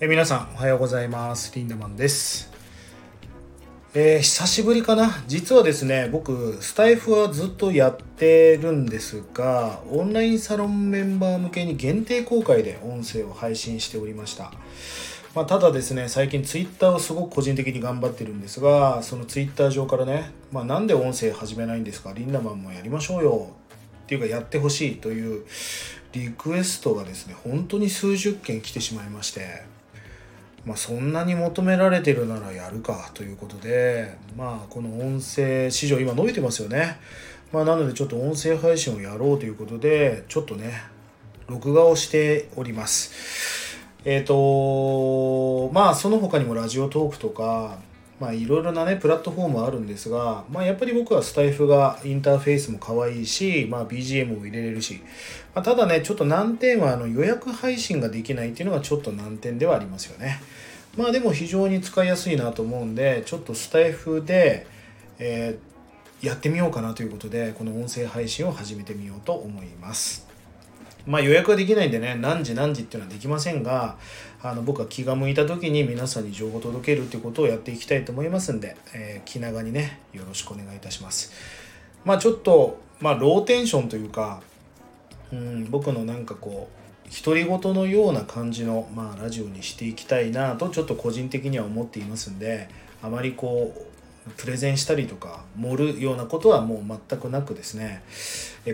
え皆さんおはようございます。リンダマンです。えー、久しぶりかな。実はですね僕スタイフはずっとやってるんですがオンラインサロンメンバー向けに限定公開で音声を配信しておりました。まあ、ただですね最近ツイッターをすごく個人的に頑張ってるんですがそのツイッター上からね、まあ、なんで音声始めないんですか？リンダマンもやりましょうよ。っていうかやってほしいというリクエストがですね本当に数十件来てしまいまして。まあそんなに求められてるならやるかということでまあこの音声市場今伸びてますよね。まあなのでちょっと音声配信をやろうということでちょっとね録画をしております。えっ、ー、とまあその他にもラジオトークとかまあいろいろなねプラットフォームはあるんですが、まあ、やっぱり僕はスタイフがインターフェースも可愛いし、まあ、BGM も入れれるし、まあ、ただねちょっと難点はあの予約配信ができないっていうのがちょっと難点ではありますよね。まあでも非常に使いやすいなと思うんでちょっとスタイフで、えー、やってみようかなということでこの音声配信を始めてみようと思います。まあ予約はできないんでね何時何時っていうのはできませんがあの僕は気が向いた時に皆さんに情報を届けるっていうことをやっていきたいと思いますんで、えー、気長にねよろしくお願いいたします。まあちょっとまあローテンションというか、うん、僕のなんかこう独り言のような感じの、まあ、ラジオにしていきたいなとちょっと個人的には思っていますんであまりこうプレゼンしたりとか盛るようなことはもう全くなくですね。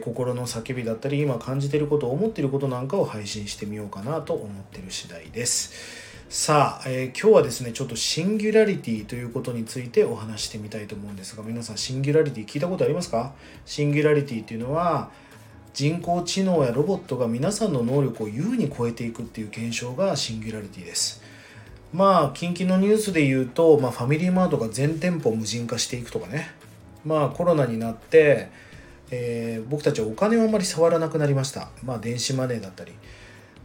心の叫びだったり今感じてること思ってることなんかを配信してみようかなと思ってる次第です。さあ、えー、今日はですねちょっとシンギュラリティということについてお話してみたいと思うんですが皆さんシンギュラリティ聞いたことありますか？シンギュラリティっていうのは人工知能やロボットが皆さんの能力を優に超えていくっていう現象がシンギュラリティです。まあ近畿のニュースで言うと、まあ、ファミリーマートが全店舗無人化していくとかね。まあコロナになって、えー、僕たちはお金をあまり触らなくなりました。まあ電子マネーだったり。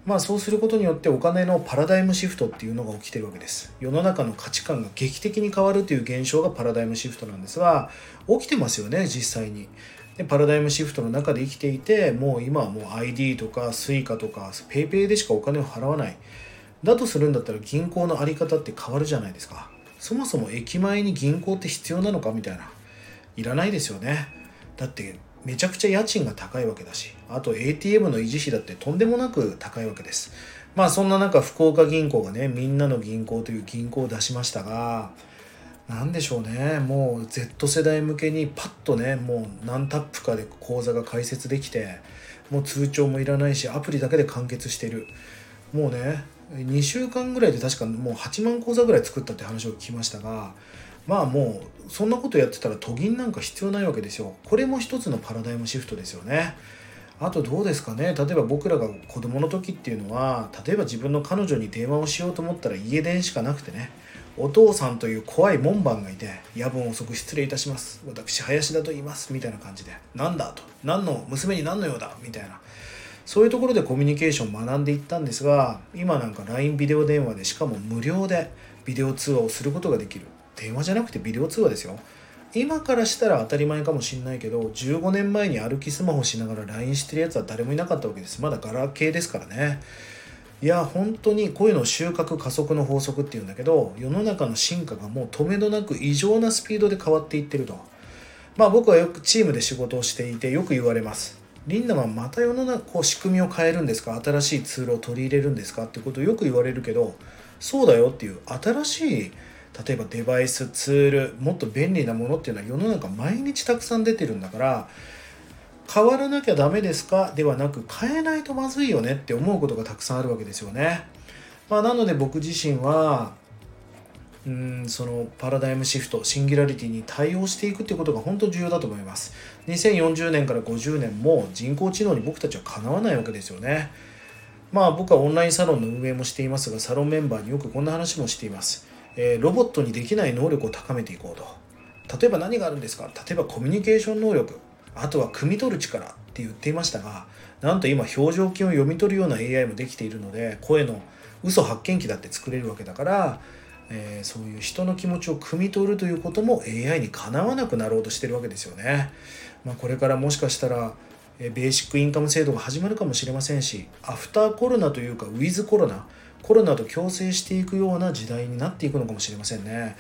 まあそうすることによってお金のパラダイムシフトっていうのが起きてるわけです。世の中の価値観が劇的に変わるという現象がパラダイムシフトなんですが起きてますよね実際に。でパラダイムシフトの中で生きていてもう今はもう ID とか Suica とか PayPay でしかお金を払わない。だとするんだったら銀行の在り方って変わるじゃないですか。そもそも駅前に銀行って必要なのかみたいな。いらないですよね。だってめちゃくちゃ家賃が高いわけだし。あと ATM の維持費だってとんでもなく高いわけです。まあそんな中福岡銀行がねみんなの銀行という銀行を出しましたが何でしょうね。もう Z 世代向けにパッとねもう何タップかで口座が開設できてもう通帳もいらないしアプリだけで完結してる。もうね2週間ぐらいで確かもう8万口座ぐらい作ったって話を聞きましたがまあもうそんなことやってたら都銀なんか必要ないわけですよ。これも一つのパラダイムシフトですよね。あとどうですかね。例えば僕らが子供の時っていうのは例えば自分の彼女に電話をしようと思ったら家電しかなくてね。お父さんという怖い門番がいて夜分遅く失礼いたします。私林田と言います。みたいな感じで。なんだと。何の娘に何の用だ。みたいな。そういうところでコミュニケーションを学んでいったんですが今なんか LINE ビデオ電話でしかも無料でビデオ通話をすることができる。電話じゃなくてビデオ通話ですよ。今からしたら当たり前かもしんないけど15年前に歩きスマホしながら LINE してるやつは誰もいなかったわけです。まだガラケーですからね。いや本当にこういうの収穫加速の法則っていうんだけど世の中の進化がもう止めどなく異常なスピードで変わっていってると。まあ僕はよくチームで仕事をしていてよく言われます。リンダマンまた世の中こう仕組みを変えるんですか？新しいツールを取り入れるんですか？ってことをよく言われるけどそうだよっていう新しい例えばデバイスツールもっと便利なものっていうのは世の中毎日たくさん出てるんだから変わらなきゃダメですか？ではなく変えないとまずいよねって思うことがたくさんあるわけですよね。まあ、なので僕自身はうんそのパラダイムシフトシンギュラリティに対応していくっていうことが本当重要だと思います。2040年から50年も人工知能に僕たちはかなわないわけですよね。まあ僕はオンラインサロンの運営もしていますがサロンメンバーによくこんな話もしています、えー、ロボットにできない能力を高めていこうと。例えば何があるんですか？例えばコミュニケーション能力。あとは汲み取る力って言っていましたがなんと今表情筋を読み取るような AI もできているので声の嘘発見器だって作れるわけだから、えー、そういう人の気持ちを汲み取るということも AI にかなわなくなろうとしてるわけですよね。まあ、これからもしかしたらベーシックインカム制度が始まるかもしれませんしアフターコロナというかウィズコロナコロナと共生していくような時代になっていくのかもしれませんね。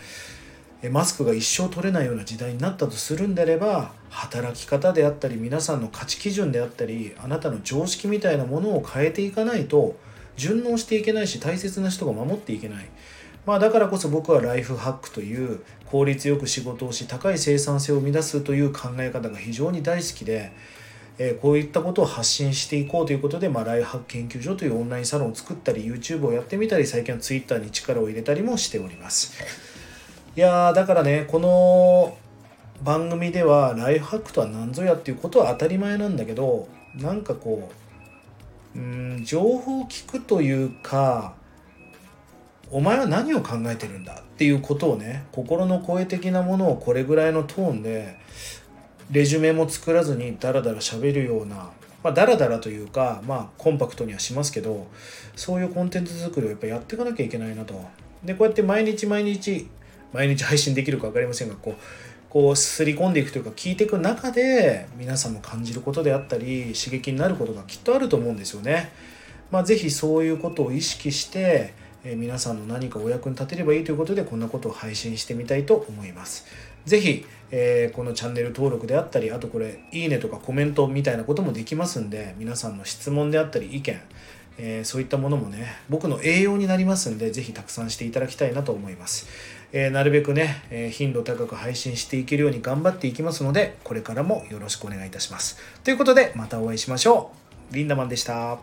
マスクが一生取れないような時代になったとするんであれば働き方であったり皆さんの価値基準であったりあなたの常識みたいなものを変えていかないと順応していけないし大切な人が守っていけない。まあ、だからこそ僕はライフハックという効率よく仕事をし高い生産性を生み出すという考え方が非常に大好きでえー、こういったことを発信していこうということで、まあ、ライフハック研究所というオンラインサロンを作ったり YouTube をやってみたり最近は Twitter に力を入れたりもしております。いやだからねこの番組ではライフハックとは何ぞやっていうことは当たり前なんだけどなんかこううん情報を聞くというかお前は何を考えてるんだっていうことをね心の声的なものをこれぐらいのトーンでレジュメも作らずにダラダラ喋るような、まあ、ダラダラというか、まあ、コンパクトにはしますけどそういうコンテンツ作りをやっぱやっていかなきゃいけないなとでこうやって毎日毎日毎日配信できるか分かりませんがこうこうすり込んでいくというか聞いていく中で皆さんも感じることであったり刺激になることがきっとあると思うんですよね。まあ、ぜひそういうことを意識してえ皆さんの何かお役に立てればいいということでこんなことを配信してみたいと思います。ぜひ、えー、このチャンネル登録であったりあとこれいいねとかコメントみたいなこともできますんで皆さんの質問であったり意見、えー、そういったものもね僕の栄養になりますんでぜひたくさんしていただきたいなと思います。えー、なるべくね、え頻度高く配信していけるように頑張っていきますのでこれからもよろしくお願いいたします。ということでまたお会いしましょう。リンダマンでした。